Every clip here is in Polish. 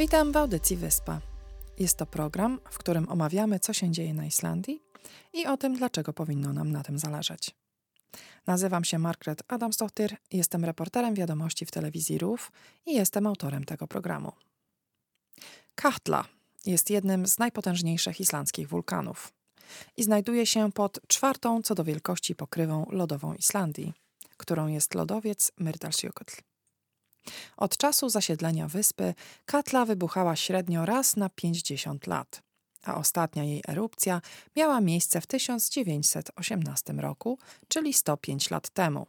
Witam w audycji Wyspa. Jest to program, w którym omawiamy, co się dzieje na Islandii i o tym, dlaczego powinno nam na tym zależeć. Nazywam się Margaret Adamsdottir, jestem reporterem wiadomości w telewizji RUF i jestem autorem tego programu. Katla jest jednym z najpotężniejszych islandzkich wulkanów i znajduje się pod czwartą co do wielkości pokrywą lodową Islandii, którą jest lodowiec Myrdalsjökull. Od czasu zasiedlenia wyspy Katla wybuchała średnio raz na 50 lat, a ostatnia jej erupcja miała miejsce w 1918 roku, czyli 105 lat temu.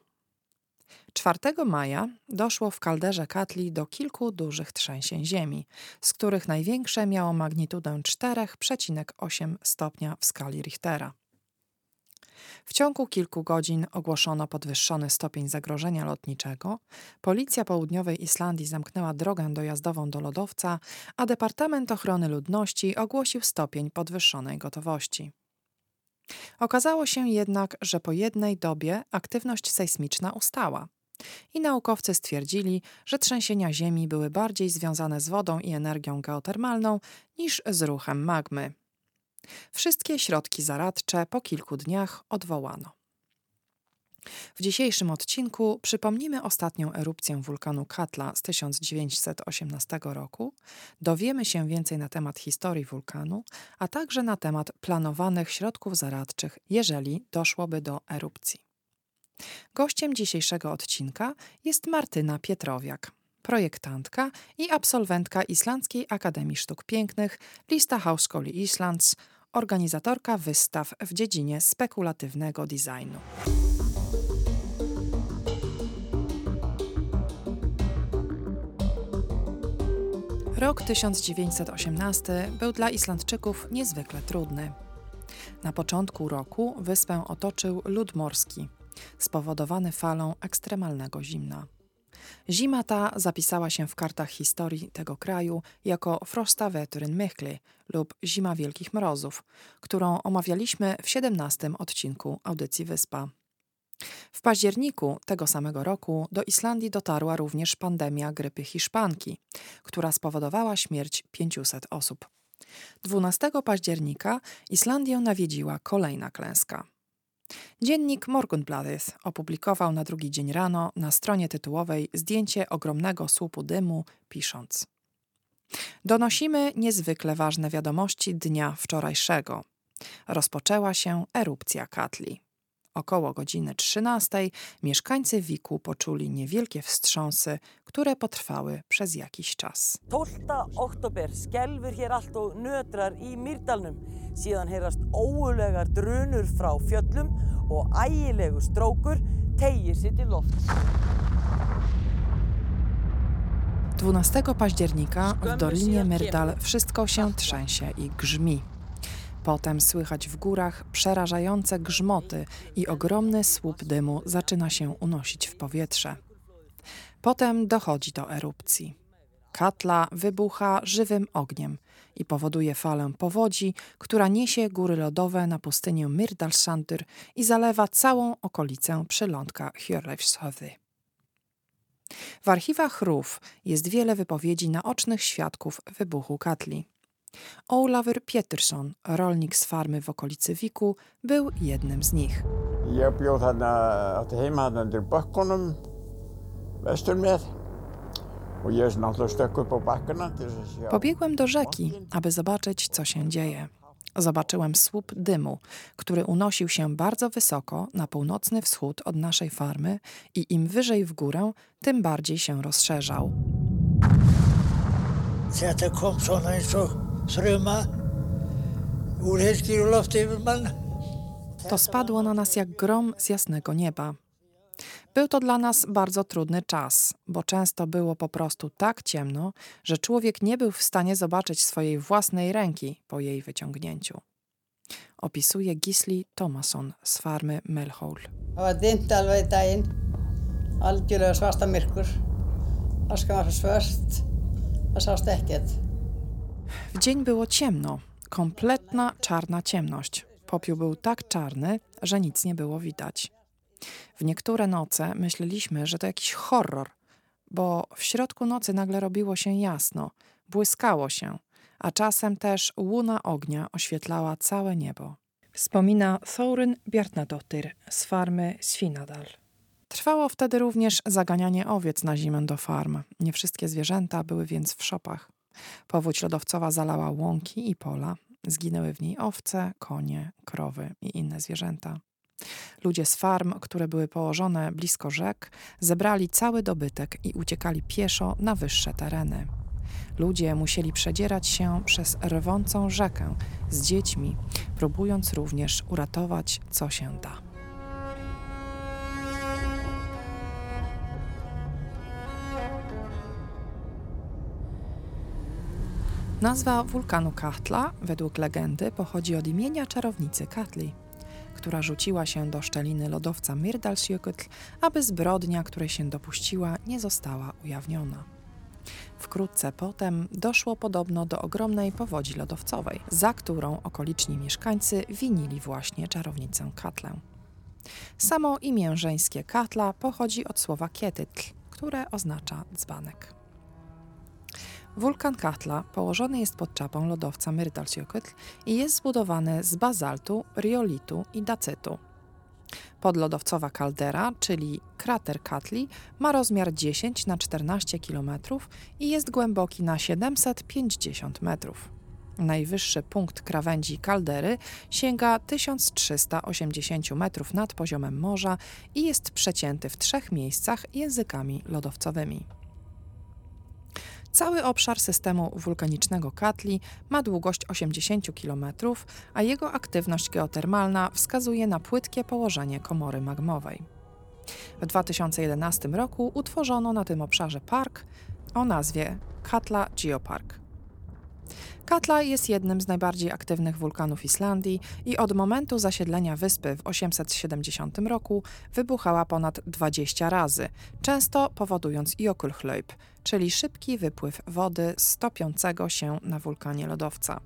4 maja doszło w kalderze Katli do kilku dużych trzęsień ziemi, z których największe miało magnitudę 4,8 stopnia w skali Richtera. W ciągu kilku godzin ogłoszono podwyższony stopień zagrożenia lotniczego, policja południowej Islandii zamknęła drogę dojazdową do lodowca, a Departament Ochrony Ludności ogłosił stopień podwyższonej gotowości. Okazało się jednak, że po jednej dobie aktywność sejsmiczna ustała. I naukowcy stwierdzili, że trzęsienia Ziemi były bardziej związane z wodą i energią geotermalną niż z ruchem magmy. Wszystkie środki zaradcze po kilku dniach odwołano. W dzisiejszym odcinku przypomnimy ostatnią erupcję wulkanu Katla z 1918 roku, dowiemy się więcej na temat historii wulkanu, a także na temat planowanych środków zaradczych, jeżeli doszłoby do erupcji. Gościem dzisiejszego odcinka jest Martyna Pietrowiak, projektantka i absolwentka Islandzkiej Akademii Sztuk Pięknych Lista Hauskoli Islands, organizatorka wystaw w dziedzinie spekulatywnego designu. Rok 1918 był dla Islandczyków niezwykle trudny. Na początku roku wyspę otoczył lód morski, spowodowany falą ekstremalnego zimna. Zima ta zapisała się w kartach historii tego kraju jako Frosta Veturin Mychli lub Zima Wielkich Mrozów, którą omawialiśmy w 17 odcinku audycji Wyspa. W październiku tego samego roku do Islandii dotarła również pandemia grypy hiszpanki, która spowodowała śmierć 500 osób. 12 października Islandię nawiedziła kolejna klęska. Dziennik Morgunbladet opublikował na drugi dzień rano na stronie tytułowej zdjęcie ogromnego słupu dymu, pisząc: Donosimy niezwykle ważne wiadomości dnia wczorajszego. Rozpoczęła się erupcja Katli. Około godziny 13 mieszkańcy Wiku poczuli niewielkie wstrząsy, które potrwały przez jakiś czas. 12. oktober skelfur hér allt og nötrar í Mýrdalnum. Síðan heyrast óulegar drunur frá fjöllum og ægilegur strókur tegir sig til loft. 12 października w Dolinie Myrdal wszystko się trzęsie i grzmi. Potem słychać w górach przerażające grzmoty i ogromny słup dymu zaczyna się unosić w powietrze. Potem dochodzi do erupcji. Katla wybucha żywym ogniem i powoduje falę powodzi, która niesie góry lodowe na pustynię Myrdalsandur i zalewa całą okolicę przylądka Hjörleifshöfði. W archiwach RUF jest wiele wypowiedzi naocznych świadków wybuchu Katli. Olavur Pétursson, rolnik z farmy w okolicy Wiku, był jednym z nich. Ég bjóð þarna, átti heima þarna undir bökkunum, vestur með. Og ég náttúrulega stökk upp á bakkana til þess að sjá. Pobiegłem do rzeki, aby zobaczyć, co się dzieje. Zobaczyłem słup dymu, który unosił się bardzo wysoko na północny wschód od naszej farmy i im wyżej w górę, tym bardziej się rozszerzał. Þetta kom svona eins og yfir mann. To spadło na nas jak grom z jasnego nieba. Był to dla nas bardzo trudny czas, bo często było po prostu tak ciemno, że człowiek nie był w stanie zobaczyć swojej własnej ręki po jej wyciągnięciu. Opisuje Gisli Thomason z farmy Melhol. Það algjörlega svarta myrkur. Askan var svo svört, það sást ekkert. W dzień było ciemno, kompletna czarna ciemność. Popiół był tak czarny, że nic nie było widać. W niektóre noce myśleliśmy, że to jakiś horror, bo w środku nocy nagle robiło się jasno. błyskało się, a czasem też łuna ognia oświetlała całe niebo. Wspomina Thoryn Bjarnadottir z farmy Svinadal. Trwało wtedy również zaganianie owiec na zimę do farm. Nie wszystkie zwierzęta były więc w szopach. Powódź lodowcowa zalała łąki i pola. Zginęły w niej owce, konie, krowy i inne zwierzęta. Ludzie z farm, które były położone blisko rzek, zebrali cały dobytek i uciekali pieszo na wyższe tereny. Ludzie musieli przedzierać się przez rwącą rzekę z dziećmi, próbując również uratować co się da. Nazwa wulkanu Kahtla, według legendy, pochodzi od imienia czarownicy Katli, która rzuciła się do szczeliny lodowca Myrdalsjökull, aby zbrodnia, której się dopuściła, nie została ujawniona. Wkrótce potem doszło podobno do ogromnej powodzi lodowcowej, za którą okoliczni mieszkańcy winili właśnie czarownicę Katlę. Samo imię żeńskie Katla pochodzi od słowa kietytl, które oznacza dzbanek. Wulkan Katla położony jest pod czapą lodowca Myrdalsjökull i jest zbudowany z bazaltu, riolitu i dacytu. Podlodowcowa kaldera, czyli krater Katli, ma rozmiar 10 na 14 km i jest głęboki na 750 metrów. Najwyższy punkt krawędzi kaldery sięga 1380 metrów nad poziomem morza i jest przecięty w trzech miejscach językami lodowcowymi. Cały obszar systemu wulkanicznego Katli ma długość 80 km, a jego aktywność geotermalna wskazuje na płytkie położenie komory magmowej. W 2011 roku utworzono na tym obszarze park o nazwie Katla Geopark. Katla jest jednym z najbardziej aktywnych wulkanów Islandii i od momentu zasiedlenia wyspy w 870 roku wybuchała ponad 20 razy, często powodując Jökulhlaup, czyli szybki wypływ wody z topiącego się na wulkanie lodowca.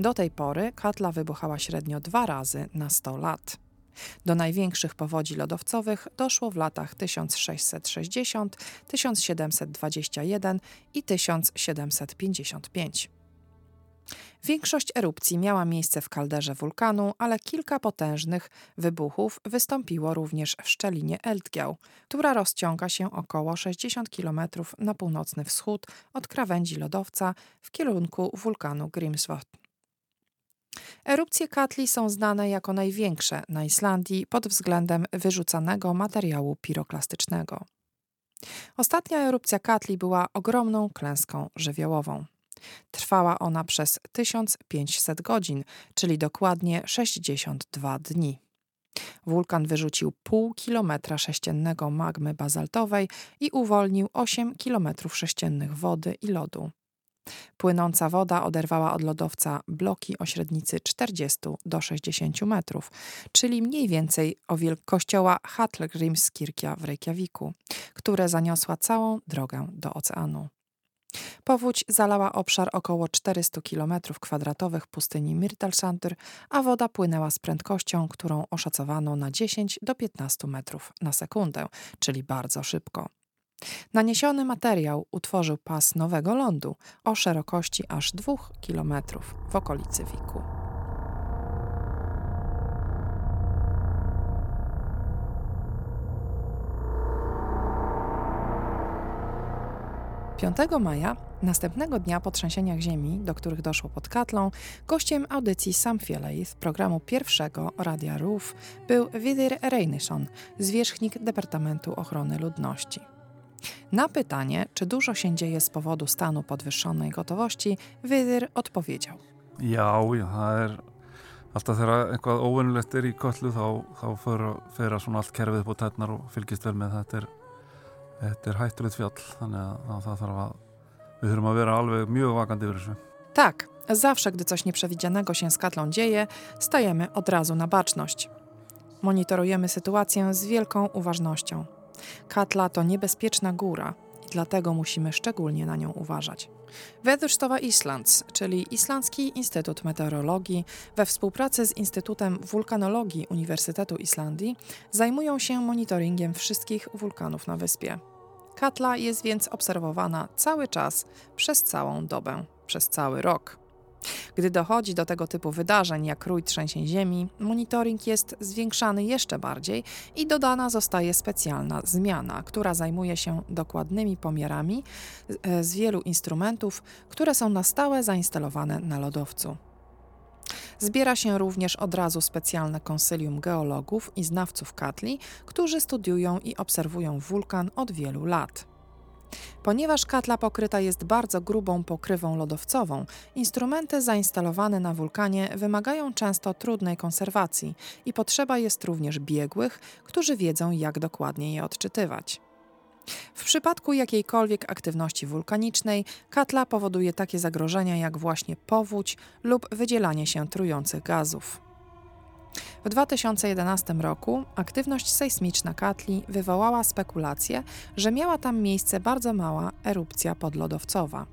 Do tej pory Katla wybuchała średnio dwa razy na 100 lat. Do największych powodzi lodowcowych doszło w latach 1660, 1721 i 1755. Większość erupcji miała miejsce w kalderze wulkanu, ale kilka potężnych wybuchów wystąpiło również w szczelinie Eldgiał, która rozciąga się około 60 km na północny wschód od krawędzi lodowca w kierunku wulkanu Grimsvotn. Erupcje Katli są znane jako największe na Islandii pod względem wyrzucanego materiału piroklastycznego. Ostatnia erupcja Katli była ogromną klęską żywiołową. Trwała ona przez 1500 godzin, czyli dokładnie 62 dni. Wulkan wyrzucił pół kilometra sześciennego magmy bazaltowej i uwolnił 8 kilometrów sześciennych wody i lodu. Płynąca woda oderwała od lodowca bloki o średnicy 40 do 60 metrów, czyli mniej więcej o wielkości kościoła Hallgrímskirkja w Reykjaviku, które zaniosła całą drogę do oceanu. Powódź zalała obszar około 400 km2 pustyni Myrtalsandur, a woda płynęła z prędkością, którą oszacowano na 10 do 15 metrów na sekundę, czyli bardzo szybko. Naniesiony materiał utworzył pas nowego lądu o szerokości aż 2 km w okolicy Wiku. 5 maja, następnego dnia po trzęsieniach ziemi, do których doszło pod Katlą, gościem audycji Sam Fieleith, programu pierwszego Radia RUF, był Widir Reynyson, zwierzchnik Departamentu Ochrony Ludności. Na pytanie, czy dużo się dzieje z powodu stanu podwyższonej gotowości, Widir odpowiedział. Já, það er alltaf þegar eitthvað óvinnulegt er í köllu þá, þá fyrir svona allt kerfið på tætnar og fylgist vel með þetta er þetta er hættulegt fjall þannig að það þarf að við þurfum að vera alveg mjög vakandi yfir þessu. Tak, zawsze gdy coś nieprzewidzianego się z katlą dzieje, stajemy od razu na baczność. Monitorujemy sytuację z wielką uważnością. Katla to niebezpieczna góra i dlatego musimy szczególnie na nią uważać. Weatherstowa Islands, czyli Islandzki Instytut Meteorologii, we współpracy z Instytutem Wulkanologii Uniwersytetu Islandii zajmują się monitoringiem wszystkich wulkanów na wyspie. Katla jest więc obserwowana cały czas, przez całą dobę, przez cały rok. Gdy dochodzi do tego typu wydarzeń jak rój trzęsień ziemi, monitoring jest zwiększany jeszcze bardziej i dodana zostaje specjalna zmiana, która zajmuje się dokładnymi pomiarami e, z wielu instrumentów, które są na stałe zainstalowane na lodowcu. Zbiera się również od razu specjalne konsylium geologów i znawców katli, którzy studiują i obserwują wulkan od wielu lat. Ponieważ katla pokryta jest bardzo grubą pokrywą lodowcową, instrumenty zainstalowane na wulkanie wymagają często trudnej konserwacji i potrzeba jest również biegłych, którzy wiedzą, jak dokładnie je odczytywać. W przypadku jakiejkolwiek aktywności wulkanicznej, katla powoduje takie zagrożenia jak właśnie powódź lub wydzielanie się trujących gazów. W 2011 roku aktywność sejsmiczna Katli wywołała spekulacje, że miała tam miejsce bardzo mała erupcja podlodowcowa.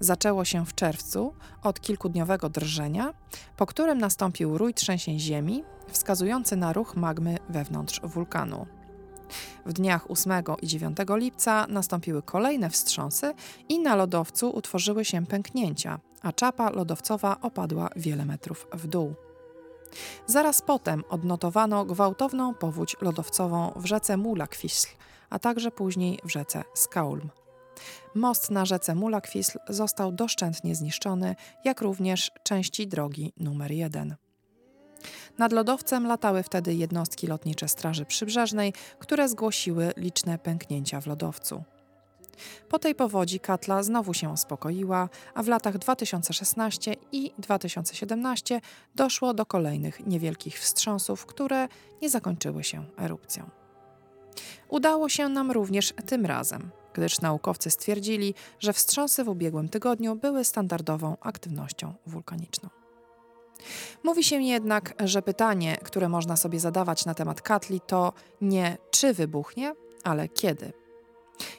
Zaczęło się w czerwcu od kilkudniowego drżenia, po którym nastąpił rój trzęsień ziemi, wskazujący na ruch magmy wewnątrz wulkanu. W dniach 8 i 9 lipca nastąpiły kolejne wstrząsy i na lodowcu utworzyły się pęknięcia, a czapa lodowcowa opadła wiele metrów w dół. Zaraz potem odnotowano gwałtowną powódź lodowcową w rzece Mulakwisl, a także później w rzece Skaulm. Most na rzece Mulakwisl został doszczętnie zniszczony, jak również części drogi numer 1. Nad lodowcem latały wtedy jednostki lotnicze Straży Przybrzeżnej, które zgłosiły liczne pęknięcia w lodowcu. Po tej powodzi Katla znowu się uspokoiła, a w latach 2016 i 2017 doszło do kolejnych niewielkich wstrząsów, które nie zakończyły się erupcją. Udało się nam również tym razem, gdyż naukowcy stwierdzili, że wstrząsy w ubiegłym tygodniu były standardową aktywnością wulkaniczną. Mówi się jednak, że pytanie, które można sobie zadawać na temat Katli, to nie czy wybuchnie, ale kiedy.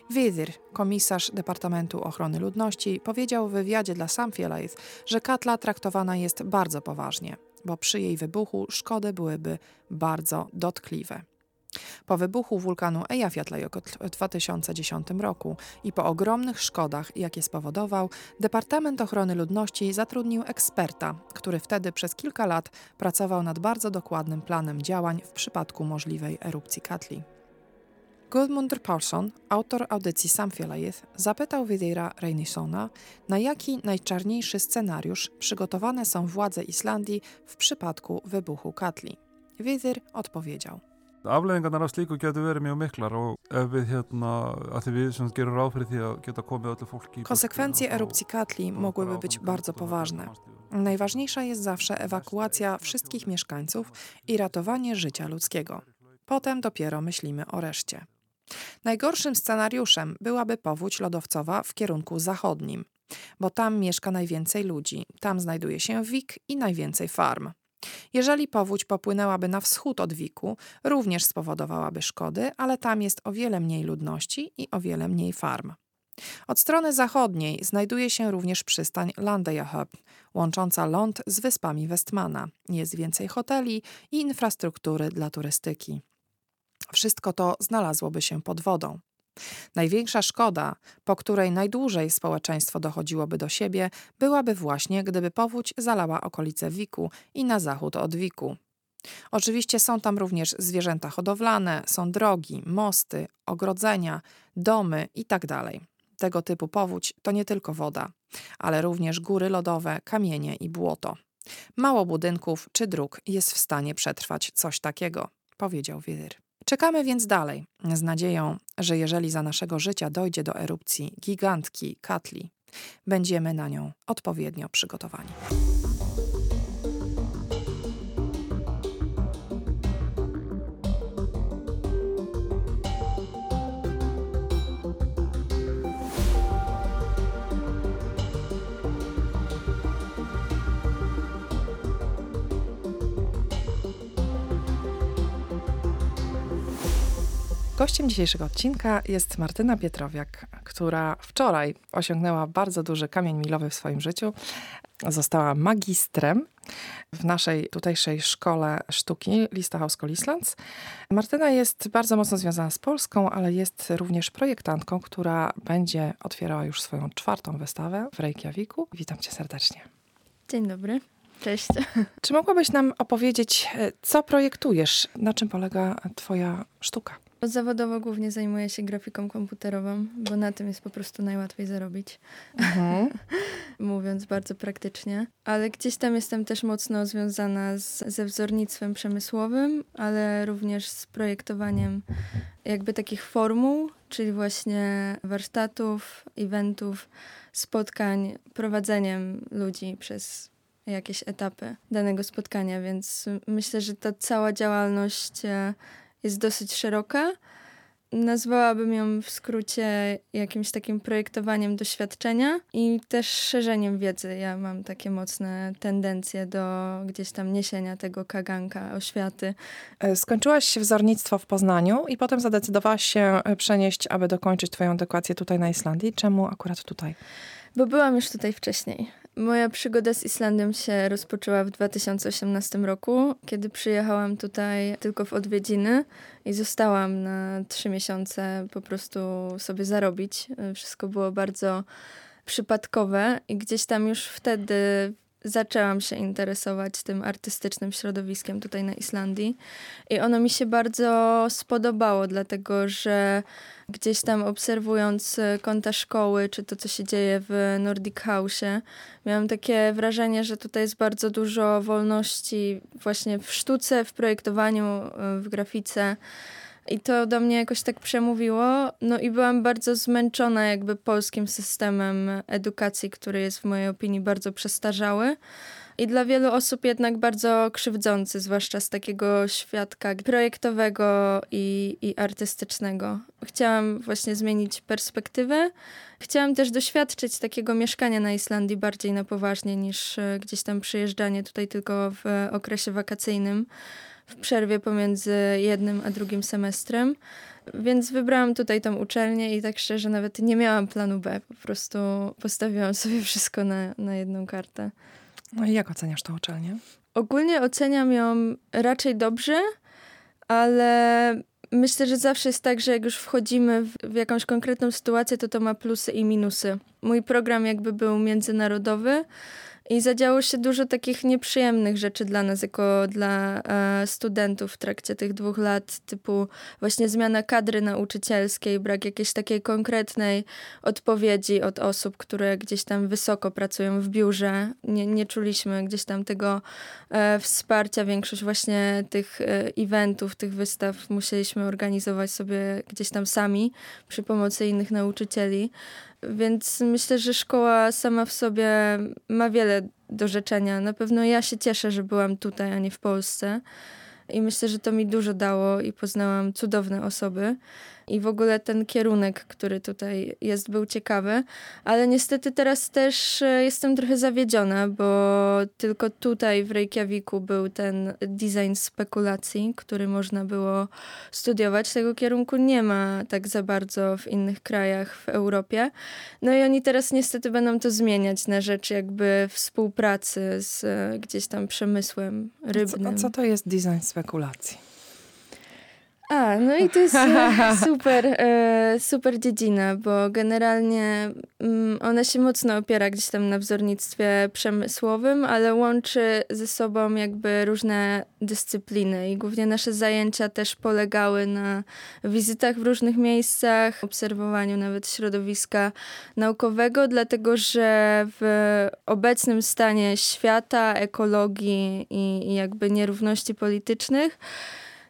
Widir, komisarz Departamentu Ochrony Ludności, powiedział w wywiadzie dla Samfielite, że Katla traktowana jest bardzo poważnie, bo przy jej wybuchu szkody byłyby bardzo dotkliwe. Po wybuchu wulkanu Eyjafjallajökull w 2010 roku i po ogromnych szkodach, jakie spowodował, Departament Ochrony Ludności zatrudnił eksperta, który wtedy przez kilka lat pracował nad bardzo dokładnym planem działań w przypadku możliwej erupcji Katli. Gudmundur Paulson, autor audycji Samfélagið, zapytał Vidira Reynisona, na jaki najczarniejszy scenariusz przygotowane są władze Islandii w przypadku wybuchu Katli. Vidir odpowiedział. Afleðingarnar af slíku getur verið mjög miklar og ef við hérna, að því við sem gerum ráð fyrir því að geta komið öllu fólki Konsekwencje erupcji Katli mogłyby być bardzo poważne. Najważniejsza jest zawsze ewakuacja wszystkich mieszkańców i ratowanie życia ludzkiego. Potem dopiero myślimy o reszcie. Najgorszym scenariuszem byłaby powódź lodowcowa w kierunku zachodnim, bo tam mieszka najwięcej ludzi, tam znajduje się Wik i najwięcej farm. Jeżeli powódź popłynęłaby na wschód od Wiku, również spowodowałaby szkody, ale tam jest o wiele mniej ludności i o wiele mniej farm. Od strony zachodniej znajduje się również przystań Landeyahöp, łącząca ląd z wyspami Westmana. Jest więcej hoteli i infrastruktury dla turystyki. Wszystko to znalazłoby się pod wodą. Największa szkoda, po której najdłużej społeczeństwo dochodziłoby do siebie, byłaby właśnie, gdyby powódź zalała okolice Wiku i na zachód od Wiku. Oczywiście są tam również zwierzęta hodowlane, są drogi, mosty, ogrodzenia, domy itd. Tak Tego typu powódź to nie tylko woda, ale również góry lodowe, kamienie i błoto. Mało budynków czy dróg jest w stanie przetrwać coś takiego, powiedział Widyr. Czekamy więc dalej, z nadzieją, że jeżeli za naszego życia dojdzie do erupcji gigantki Katli, będziemy na nią odpowiednio przygotowani. Gościem dzisiejszego odcinka jest Martyna Pietrowiak, która wczoraj osiągnęła bardzo duży kamień milowy w swoim życiu. Została magistrem w naszej tutejszej szkole sztuki Lista Hausko Islands. Martyna jest bardzo mocno związana z Polską, ale jest również projektantką, która będzie otwierała już swoją czwartą wystawę w Reykjaviku. Witam cię serdecznie. Dzień dobry. Cześć. Czy mogłabyś nam opowiedzieć, e, co projektujesz? Na czym polega Twoja sztuka? Zawodowo głównie zajmuję się grafiką komputerową, bo na tym jest po prostu najłatwiej zarobić. Mhm. Mówiąc bardzo praktycznie. Ale gdzieś tam jestem też mocno związana z, ze wzornictwem przemysłowym, ale również z projektowaniem jakby takich formuł, czyli właśnie warsztatów, eventów, spotkań, prowadzeniem ludzi przez jakieś etapy danego spotkania, więc myślę, że ta cała działalność e, jest dosyć szeroka. Nazwałabym ją w skrócie jakimś takim projektowaniem doświadczenia i też szerzeniem wiedzy. Ja mam takie mocne tendencje do gdzieś tam niesienia tego kaganka, oświaty. E, skończyłaś wzornictwo w Poznaniu i potem zadecydowałaś się e, przenieść, aby dokończyć twoją edukację tutaj na Islandii. Czemu akurat tutaj? Bo byłam już tutaj wcześniej. Moja przygoda z Islandią się rozpoczęła w 2018 roku, kiedy przyjechałam tutaj tylko w odwiedziny i zostałam na trzy miesiące po prostu sobie zarobić. Wszystko było bardzo przypadkowe i gdzieś tam już wtedy zaczęłam się interesować tym artystycznym środowiskiem tutaj na Islandii i ono mi się bardzo spodobało, dlatego że gdzieś tam obserwując e, konta szkoły, czy to, co się dzieje w Nordic House'ie, miałam takie wrażenie, że tutaj jest bardzo dużo wolności właśnie w sztuce, w projektowaniu, e, w grafice. I to do mnie jakoś tak przemówiło. No i byłam bardzo zmęczona jakby polskim systemem edukacji, który jest w mojej opinii bardzo przestarzały i dla wielu osób jednak bardzo krzywdzący, zwłaszcza z takiego świadka projektowego i, i artystycznego. Chciałam właśnie zmienić perspektywę. Chciałam też doświadczyć takiego mieszkania na Islandii bardziej na poważnie niż e, gdzieś tam przyjeżdżanie tutaj tylko w okresie wakacyjnym, w przerwie pomiędzy jednym a drugim semestrem. Więc wybrałam tutaj tą uczelnię i tak szczerze nawet nie miałam planu B. Po prostu postawiłam sobie wszystko na, na jedną kartę. No i jak oceniasz tę uczelnię? Ogólnie oceniam ją raczej dobrze, ale myślę, że zawsze jest tak, że jak już wchodzimy w, w, jakąś konkretną sytuację, to to ma plusy i minusy. Mój program jakby był międzynarodowy, i zadziało się dużo takich nieprzyjemnych rzeczy dla nas, jako dla e, studentów w trakcie tych dwóch lat, typu właśnie zmiana kadry nauczycielskiej, brak jakiejś takiej konkretnej odpowiedzi od osób, które gdzieś tam wysoko pracują w biurze. Nie, nie czuliśmy gdzieś tam tego e, wsparcia. Większość właśnie tych e, eventów, tych wystaw musieliśmy organizować sobie gdzieś tam sami przy pomocy innych nauczycieli. Więc myślę, że szkoła sama w sobie ma wiele do rzeczenia. Na pewno ja się cieszę, że byłam tutaj, a nie w Polsce. I myślę, że to mi dużo dało i poznałam cudowne osoby i w ogóle ten kierunek, który tutaj jest, był ciekawy. Ale niestety teraz też e, jestem trochę zawiedziona, bo tylko tutaj w Reykjaviku był ten design spekulacji, który można było studiować. Tego kierunku nie ma tak za bardzo w innych krajach w Europie. No i oni teraz niestety będą to zmieniać na rzecz jakby współpracy z e, gdzieś tam przemysłem rybnym. A co, a co to jest design spekulacji? A, no i to jest super, e, super dziedzina, bo generalnie mm, ona się mocno opiera gdzieś tam na wzornictwie przemysłowym, ale łączy ze sobą jakby różne dyscypliny i głównie nasze zajęcia też polegały na wizytach w różnych miejscach, obserwowaniu nawet środowiska naukowego, dlatego że w obecnym stanie świata, ekologii i, i jakby nierówności politycznych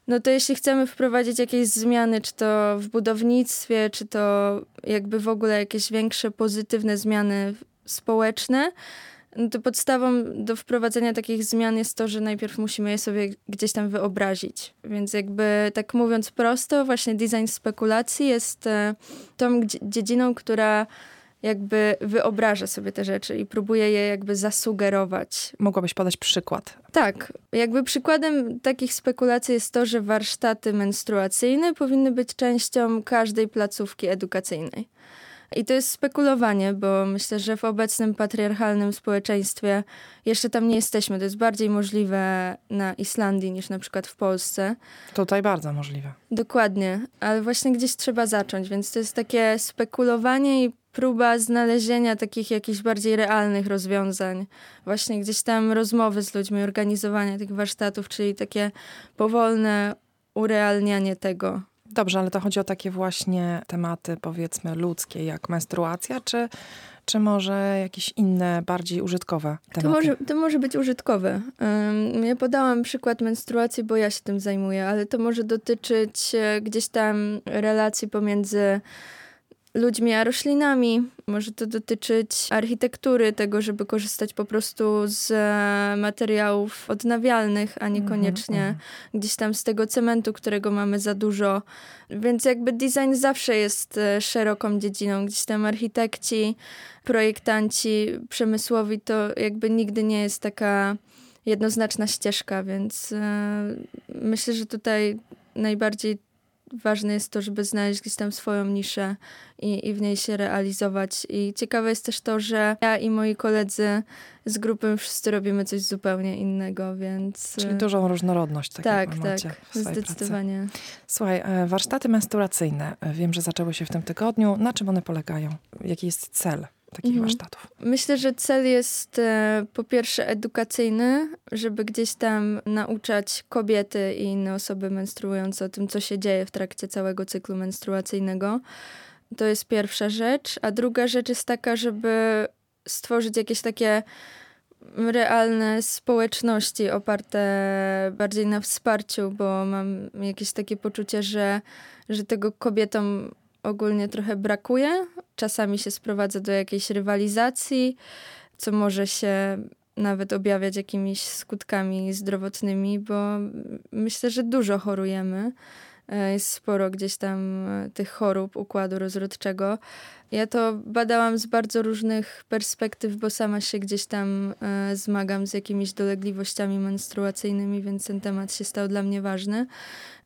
no to jeśli chcemy wprowadzić jakieś zmiany, czy to w budownictwie, czy to jakby w ogóle jakieś większe pozytywne zmiany społeczne, no to podstawą do wprowadzenia takich zmian jest to, że najpierw musimy je sobie gdzieś tam wyobrazić. Więc jakby tak mówiąc prosto, właśnie design spekulacji jest e, tą dziedziną, która jakby wyobraża sobie te rzeczy i próbuje je jakby zasugerować. Mogłabyś podać przykład? Tak. Jakby przykładem takich spekulacji jest to, że warsztaty menstruacyjne powinny być częścią każdej placówki edukacyjnej. I to jest spekulowanie, bo myślę, że w obecnym patriarchalnym społeczeństwie jeszcze tam nie jesteśmy. To jest bardziej możliwe na Islandii niż na przykład w Polsce. Tutaj bardzo możliwe. Dokładnie, ale właśnie gdzieś trzeba zacząć, więc to jest takie spekulowanie i próba znalezienia takich jakichś bardziej realnych rozwiązań. Właśnie gdzieś tam rozmowy z ludźmi, organizowanie tych warsztatów, czyli takie powolne urealnianie tego. Dobrze, ale to chodzi o takie właśnie tematy, powiedzmy, ludzkie, jak menstruacja, czy, czy może jakieś inne, bardziej użytkowe tematy? To może, to może być użytkowe. Um, ja podałam przykład menstruacji, bo ja się tym zajmuję, ale to może dotyczyć e, gdzieś tam relacji pomiędzy ludźmi a roślinami. Może to dotyczyć architektury, tego, żeby korzystać po prostu z e, materiałów odnawialnych, a niekoniecznie mm -hmm. gdzieś tam z tego cementu, którego mamy za dużo. Więc jakby design zawsze jest e, szeroką dziedziną. Gdzieś tam architekci, projektanci przemysłowi to jakby nigdy nie jest taka jednoznaczna ścieżka, więc e, myślę, że tutaj najbardziej ważne jest to, żeby znaleźć gdzieś tam swoją niszę i, i w niej się realizować. I ciekawe jest też to, że ja i moi koledzy z grupy wszyscy robimy coś zupełnie innego, więc... Czyli dużą różnorodność tak tak, tak zdecydowanie. Pracy. Słuchaj, e, warsztaty menstruacyjne, e, wiem, że zaczęły się w tym tygodniu. Na czym one polegają? Jaki jest cel? Takich mhm. warsztatów? Myślę, że cel jest e, po pierwsze edukacyjny, żeby gdzieś tam nauczać kobiety i inne osoby menstruujące o tym, co się dzieje w trakcie całego cyklu menstruacyjnego. To jest pierwsza rzecz. A druga rzecz jest taka, żeby stworzyć jakieś takie realne społeczności oparte bardziej na wsparciu, bo mam jakieś takie poczucie, że, że tego kobietom ogólnie trochę brakuje. Czasami się sprowadza do jakiejś rywalizacji, co może się nawet objawiać jakimiś skutkami zdrowotnymi, bo myślę, że dużo chorujemy. E, jest sporo gdzieś tam e, tych chorób układu rozrodczego. Ja to badałam z bardzo różnych perspektyw, bo sama się gdzieś tam e, zmagam z jakimiś dolegliwościami menstruacyjnymi, więc ten temat się stał dla mnie ważny.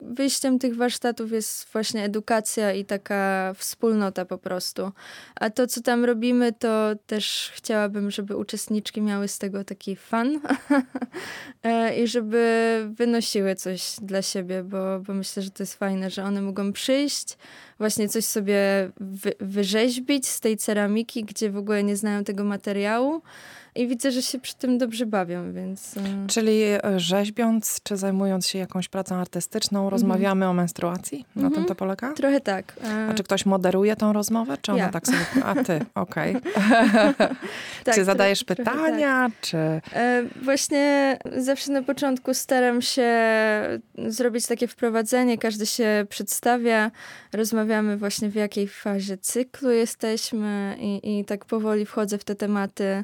Wyjściem tych warsztatów jest właśnie edukacja i taka wspólnota po prostu. A to, co tam robimy, to też chciałabym, żeby uczestniczki miały z tego taki fan e, i żeby wynosiły coś dla siebie, bo, bo myślę, że to jest fajne, że one mogą przyjść, właśnie coś sobie wy, wyrzeźbić z tej ceramiki, gdzie w ogóle nie znają tego materiału i widzę, że się przy tym dobrze bawią, więc... E, Czyli e, rzeźbiąc, czy zajmując się jakąś pracą artystyczną, mhm. rozmawiamy o menstruacji? Na tym to mhm. polega? Trochę tak. E, A czy ktoś moderuje tą rozmowę, czy ona ja. tak sobie... A ty, okej. Okay. tak, czy zadajesz trochę, pytania, tak. czy... Właśnie zawsze na początku staram się zrobić takie wprowadzenie, każdy się przedstawia, rozmawiamy właśnie w jakiej fazie cyklu jesteśmy i, i tak powoli wchodzę w te tematy E,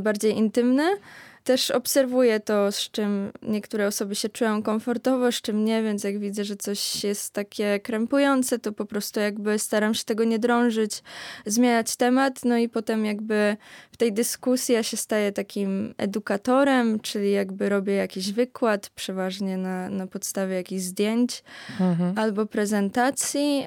bardziej intymne. Też obserwuję to, z czym niektóre osoby się czują komfortowo, z czym nie, więc jak widzę, że coś jest takie krępujące, to po prostu jakby staram się tego nie drążyć, zmieniać temat, no i potem jakby w tej dyskusji ja się staję takim edukatorem, czyli jakby robię jakiś wykład, przeważnie na, na podstawie jakichś zdjęć mhm. albo prezentacji.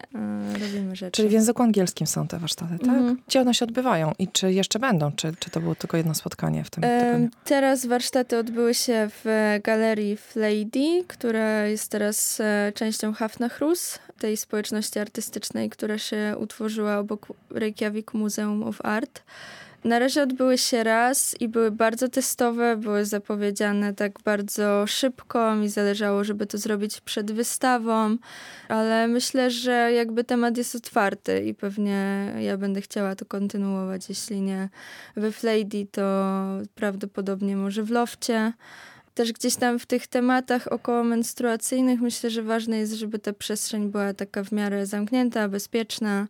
Robimy rzeczy. Czyli w języku angielskim są te warsztaty, tak? Mhm. Gdzie one się odbywają i czy jeszcze będą? Czy, czy to było tylko jedno spotkanie w tym tygodniu? Teraz warsztaty odbyły się w galerii Lady, która jest teraz e, częścią Hafnachrus, tej społeczności artystycznej, która się utworzyła obok Reykjavik Museum of Art. Na razie odbyły się raz i były bardzo testowe, były zapowiedziane tak bardzo szybko. Mi zależało, żeby to zrobić przed wystawą, ale myślę, że jakby temat jest otwarty i pewnie ja będę chciała to kontynuować. Jeśli nie we Flady, to prawdopodobnie może w Lofcie też gdzieś tam w tych tematach około menstruacyjnych myślę, że ważne jest, żeby ta przestrzeń była taka w miarę zamknięta, bezpieczna,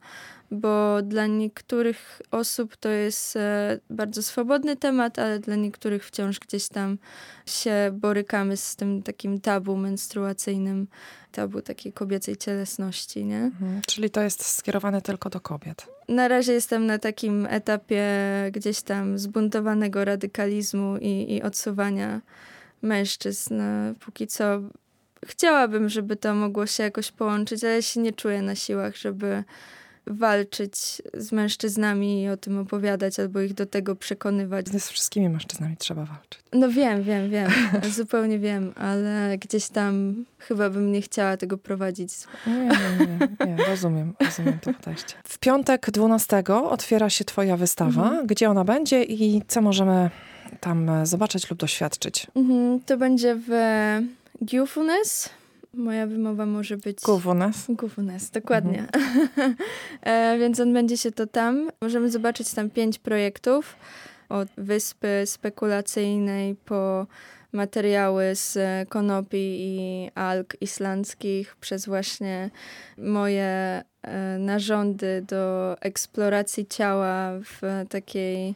bo dla niektórych osób to jest e, bardzo swobodny temat, ale dla niektórych wciąż gdzieś tam się borykamy z tym takim tabu menstruacyjnym, tabu takiej kobiecej cielesności, nie? Mhm. Czyli to jest skierowane tylko do kobiet. Na razie jestem na takim etapie gdzieś tam zbuntowanego radykalizmu i, i odsuwania mężczyzn. Póki co chciałabym, żeby to mogło się jakoś połączyć, ale się nie czuję na siłach, żeby walczyć z mężczyznami i o tym opowiadać, albo ich do tego przekonywać. Z wszystkimi mężczyznami trzeba walczyć. No wiem, wiem, wiem. Zupełnie wiem, ale gdzieś tam chyba bym nie chciała tego prowadzić. Nie, nie, nie, nie. rozumiem, rozumiem to podejście. W piątek 12 otwiera się twoja wystawa. Mhm. Gdzie ona będzie i co możemy tam zobaczyć lub doświadczyć? Mhm, to będzie w Gufunes. Moja wymowa może być... Gufunes. Gufunes, dokładnie. Mhm. e, więc on będzie się to tam. Możemy zobaczyć tam pięć projektów. Od wyspy spekulacyjnej po materiały z konopi i alg islandzkich, przez właśnie moje e, narządy do eksploracji ciała w takiej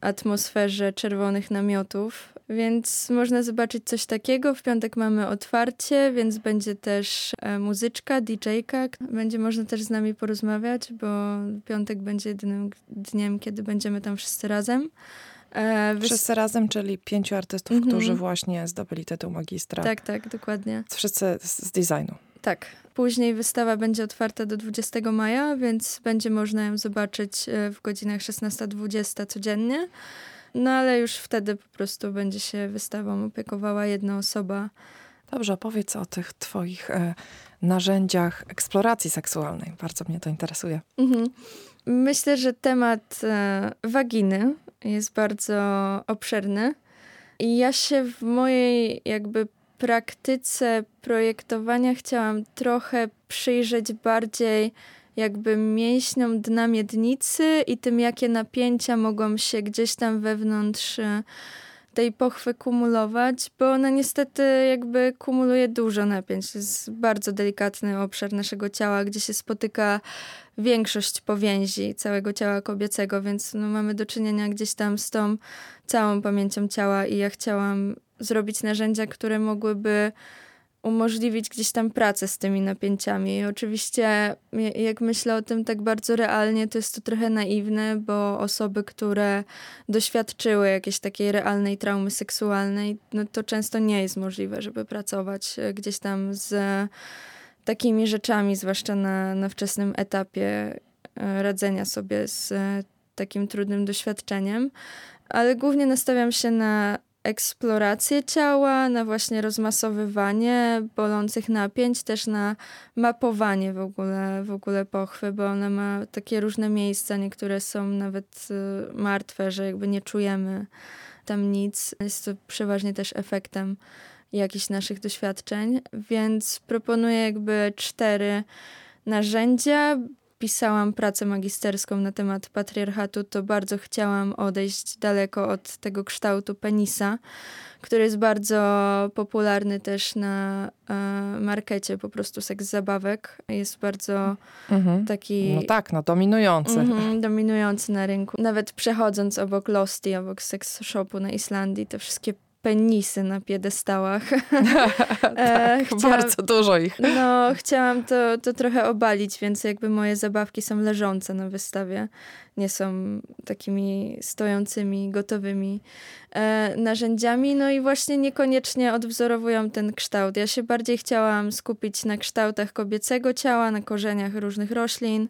atmosferze czerwonych namiotów. Więc można zobaczyć coś takiego. W piątek mamy otwarcie, więc będzie też e, muzyczka, DJ-ka. Będzie można też z nami porozmawiać, bo piątek będzie jedynym dniem, kiedy będziemy tam wszyscy razem. E, wszyscy razem, czyli pięciu artystów, mm -hmm. którzy właśnie zdobyli tytuł magistra. Tak, tak, dokładnie. Wszyscy z designu. Tak. Później wystawa będzie otwarta do 20 maja, więc będzie można ją zobaczyć e, w godzinach 16-20 codziennie. No ale już wtedy po prostu będzie się wystawą opiekowała jedna osoba. Dobrze, opowiedz o tych twoich e, narzędziach eksploracji seksualnej. Bardzo mnie to interesuje. Mhm. Myślę, że temat e, waginy jest bardzo obszerny. I ja się w mojej jakby praktyce projektowania chciałam trochę przyjrzeć bardziej jakby mięśniom dna miednicy i tym, jakie napięcia mogą się gdzieś tam wewnątrz e, tej pochwy kumulować, bo ona niestety jakby kumuluje dużo napięć. To jest bardzo delikatny obszar naszego ciała, gdzie się spotyka większość powięzi całego ciała kobiecego, więc no, mamy do czynienia gdzieś tam z tą całą pamięcią ciała i ja chciałam zrobić narzędzia, które mogłyby umożliwić gdzieś tam pracę z tymi napięciami. I oczywiście, jak myślę o tym tak bardzo realnie, to jest to trochę naiwne, bo osoby, które doświadczyły jakiejś takiej realnej traumy seksualnej, no to często nie jest możliwe, żeby pracować e, gdzieś tam z takimi rzeczami, zwłaszcza na, na wczesnym etapie e, radzenia sobie z e, takim trudnym doświadczeniem. Ale głównie nastawiam się na eksplorację ciała, na właśnie rozmasowywanie bolących napięć, też na mapowanie w ogóle, w ogóle pochwy, bo ona ma takie różne miejsca, niektóre są nawet y, martwe, że jakby nie czujemy tam nic. Jest to przeważnie też efektem jakichś naszych doświadczeń, więc proponuję jakby cztery narzędzia pisałam pracę magisterską na temat patriarchatu, to bardzo chciałam odejść daleko od tego kształtu penisa, który jest bardzo popularny też na e, markecie, po prostu seks zabawek. Jest bardzo mhm. taki... No tak, no dominujący. Mhm, dominujący na rynku. Nawet przechodząc obok Losty, obok seks shopu na Islandii, te wszystkie penisy na piedestałach. e, tak, bardzo dużo ich. No, chciałam to, to trochę obalić, więc jakby moje zabawki są leżące na wystawie nie są takimi stojącymi, gotowymi e, narzędziami. No i właśnie niekoniecznie odwzorowują ten kształt. Ja się bardziej chciałam skupić na kształtach kobiecego ciała, na korzeniach różnych roślin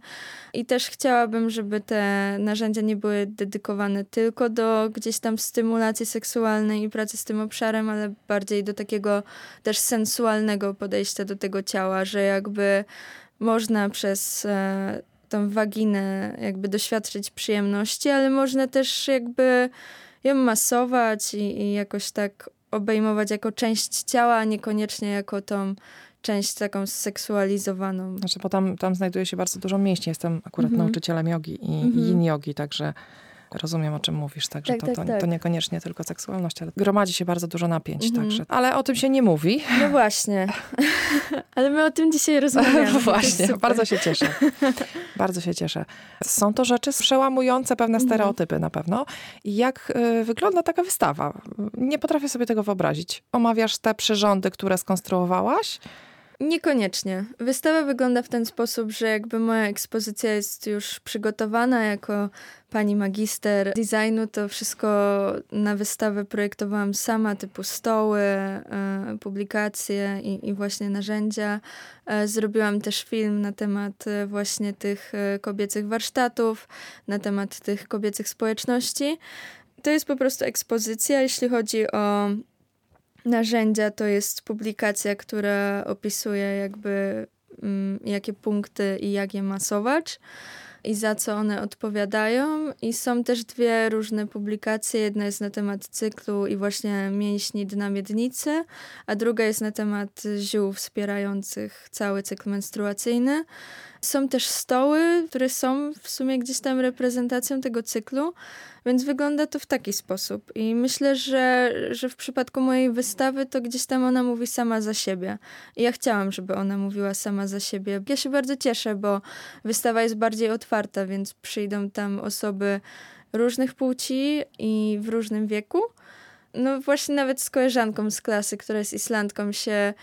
i też chciałabym, żeby te narzędzia nie były dedykowane tylko do gdzieś tam stymulacji seksualnej i pracy z tym obszarem, ale bardziej do takiego też sensualnego podejścia do tego ciała, że jakby można przez e, tą waginę jakby doświadczyć przyjemności, ale można też jakby ją masować i, i jakoś tak obejmować jako część ciała, a niekoniecznie jako tą część taką seksualizowaną. Znaczy, bo tam, tam znajduje się bardzo dużo mięśni. Jestem akurat mm -hmm. nauczycielem jogi i mm -hmm. yin jogi, także Rozumiem, o czym mówisz, także tak, to, tak, to, tak. to, niekoniecznie tylko seksualność, ale gromadzi się bardzo dużo napięć, mhm. także. Ale o tym się nie mówi. No właśnie. ale my o tym dzisiaj rozmawiamy. No właśnie, bardzo się cieszę. Bardzo się cieszę. Są to rzeczy przełamujące pewne mhm. stereotypy na pewno. I jak y, wygląda taka wystawa? Nie potrafię sobie tego wyobrazić. Omawiasz te przyrządy, które skonstruowałaś? Niekoniecznie. Wystawa wygląda w ten sposób, że jakby moja ekspozycja jest już przygotowana jako pani magister designu, to wszystko na wystawę projektowałam sama, typu stoły, e, publikacje i, i właśnie narzędzia. E, zrobiłam też film na temat e, właśnie tych kobiecych warsztatów, na temat tych kobiecych społeczności. To jest po prostu ekspozycja, jeśli chodzi o narzędzia to jest publikacja, która opisuje jakby mm, jakie punkty i jak je masować i za co one odpowiadają. I są też dwie różne publikacje. Jedna jest na temat cyklu i właśnie mięśni dna miednicy, a druga jest na temat ziół wspierających cały cykl menstruacyjny. Są też stoły, które są w sumie gdzieś tam reprezentacją tego cyklu, więc wygląda to w taki sposób. I myślę, że, że w przypadku mojej wystawy to gdzieś tam ona mówi sama za siebie. I ja chciałam, żeby ona mówiła sama za siebie. Ja się bardzo cieszę, bo wystawa jest bardziej otwarta, więc przyjdą tam osoby różnych płci i w różnym wieku. No właśnie nawet z koleżanką z klasy, która jest Islandką, się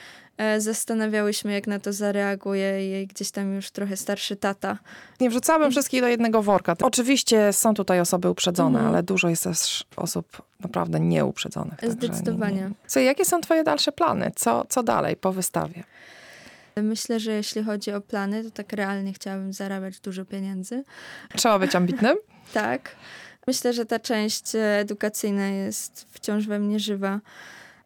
zastanawiałyśmy, jak na to zareaguje jej gdzieś tam już trochę starszy tata. Nie wrzucałabym wszystkich do jednego worka. Oczywiście są tutaj osoby uprzedzone, mhm. ale dużo jest też osób naprawdę nieuprzedzonych. Zdecydowanie. Nie, nie. Co, jakie są twoje dalsze plany? Co, co dalej po wystawie? Myślę, że jeśli chodzi o plany, to tak realnie chciałabym zarabiać dużo pieniędzy. Trzeba być ambitnym? tak. Myślę, że ta część edukacyjna jest wciąż we mnie żywa.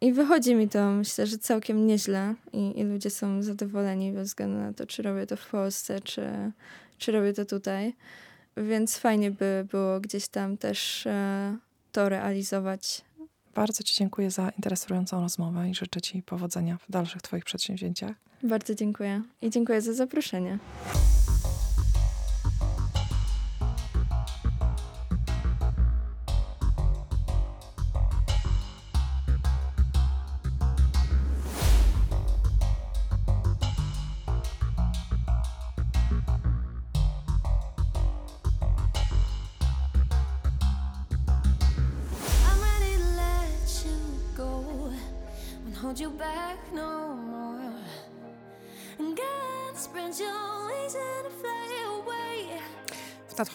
I wychodzi mi to, myślę, że całkiem nieźle i, i ludzie są zadowoleni bez względu na to, czy robię to w Polsce, czy, czy robię to tutaj. Więc fajnie by było gdzieś tam też e, to realizować. Bardzo Ci dziękuję za interesującą rozmowę i życzę Ci powodzenia w dalszych Twoich przedsięwzięciach. Bardzo dziękuję i dziękuję za zaproszenie.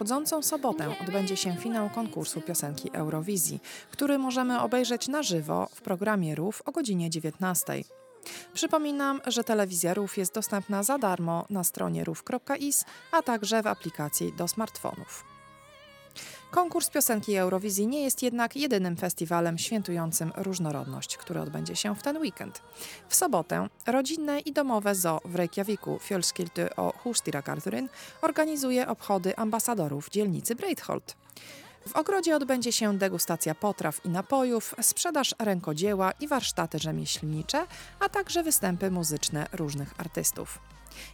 Nadchodzącą sobotę odbędzie się finał konkursu piosenki Eurowizji, który możemy obejrzeć na żywo w programie RUF o godzinie 19. Przypominam, że telewizja RUF jest dostępna za darmo na stronie ruf.is, a także w aplikacji do smartfonów. Konkurs piosenki Eurowizji nie jest jednak jedynym festiwalem świętującym różnorodność, który odbędzie się w ten weekend. W sobotę rodzinne i domowe zoo w Reykjaviku Fjölskylty o Hústýragarðurinn organizuje obchody ambasadorów dzielnicy Breitholt. W ogrodzie odbędzie się degustacja potraw i napojów, sprzedaż rękodzieła i warsztaty rzemieślnicze, a także występy muzyczne różnych artystów.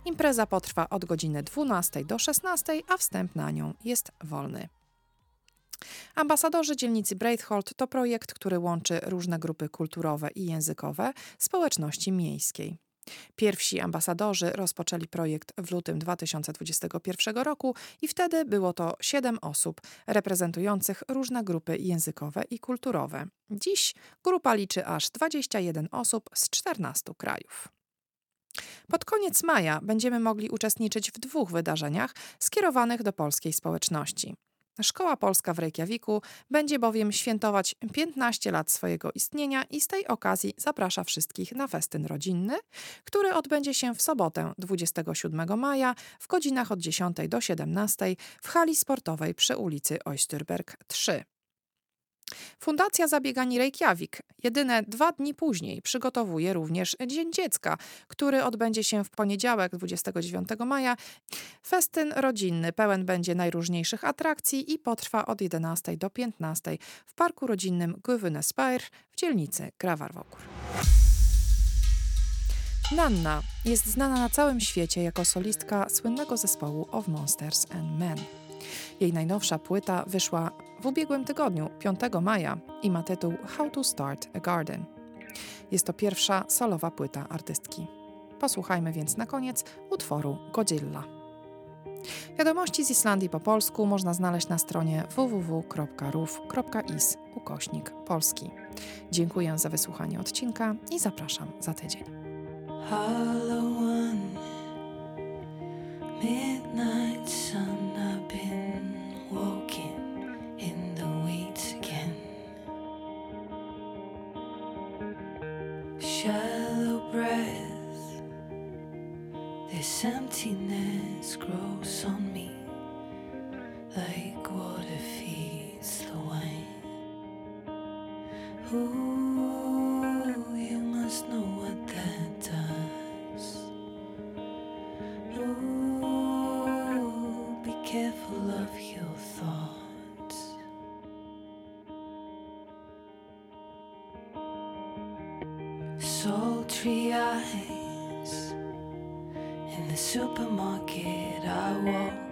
Impreza potrwa od godziny 12 do 16, a wstęp na nią jest wolny. Ambasadorzy dzielnicy Breitholt to projekt, który łączy różne grupy kulturowe i językowe społeczności miejskiej. Pierwsi ambasadorzy rozpoczęli projekt w lutym 2021 roku i wtedy było to siedem osób reprezentujących różne grupy językowe i kulturowe. Dziś grupa liczy aż 21 osób z 14 krajów. Pod koniec maja będziemy mogli uczestniczyć w dwóch wydarzeniach skierowanych do polskiej społeczności. Szkoła Polska w Reykjaviku będzie bowiem świętować 15 lat swojego istnienia i z tej okazji zaprasza wszystkich na festyn rodzinny, który odbędzie się w sobotę 27 maja w godzinach od 10 do 17 w hali sportowej przy ulicy Oysterberg 3. Fundacja Zabiegani Reykjavik jedyne dwa dni później przygotowuje również Dzień Dziecka, który odbędzie się w poniedziałek 29 maja. Festyn rodzinny pełen będzie najróżniejszych atrakcji i potrwa od 11 do 15 w Parku Rodzinnym Guvenespire w dzielnicy Gravarvokur. Nanna jest znana na całym świecie jako solistka słynnego zespołu Of Monsters and Men. Jej najnowsza płyta wyszła w ubiegłym tygodniu, 5 maja, i ma tytuł How to Start a Garden. Jest to pierwsza solowa płyta artystki. Posłuchajmy więc na koniec utworu Godzilla. Wiadomości z Islandii po polsku można znaleźć na stronie www.ruf.is ukośnik polski. Dziękuję za wysłuchanie odcinka i zapraszam za tydzień. Midnight sun, I've been walking in the weeds again. Shallow breath, this emptiness grows. sultry eyes in the supermarket I walk.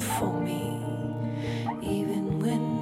for me, even when.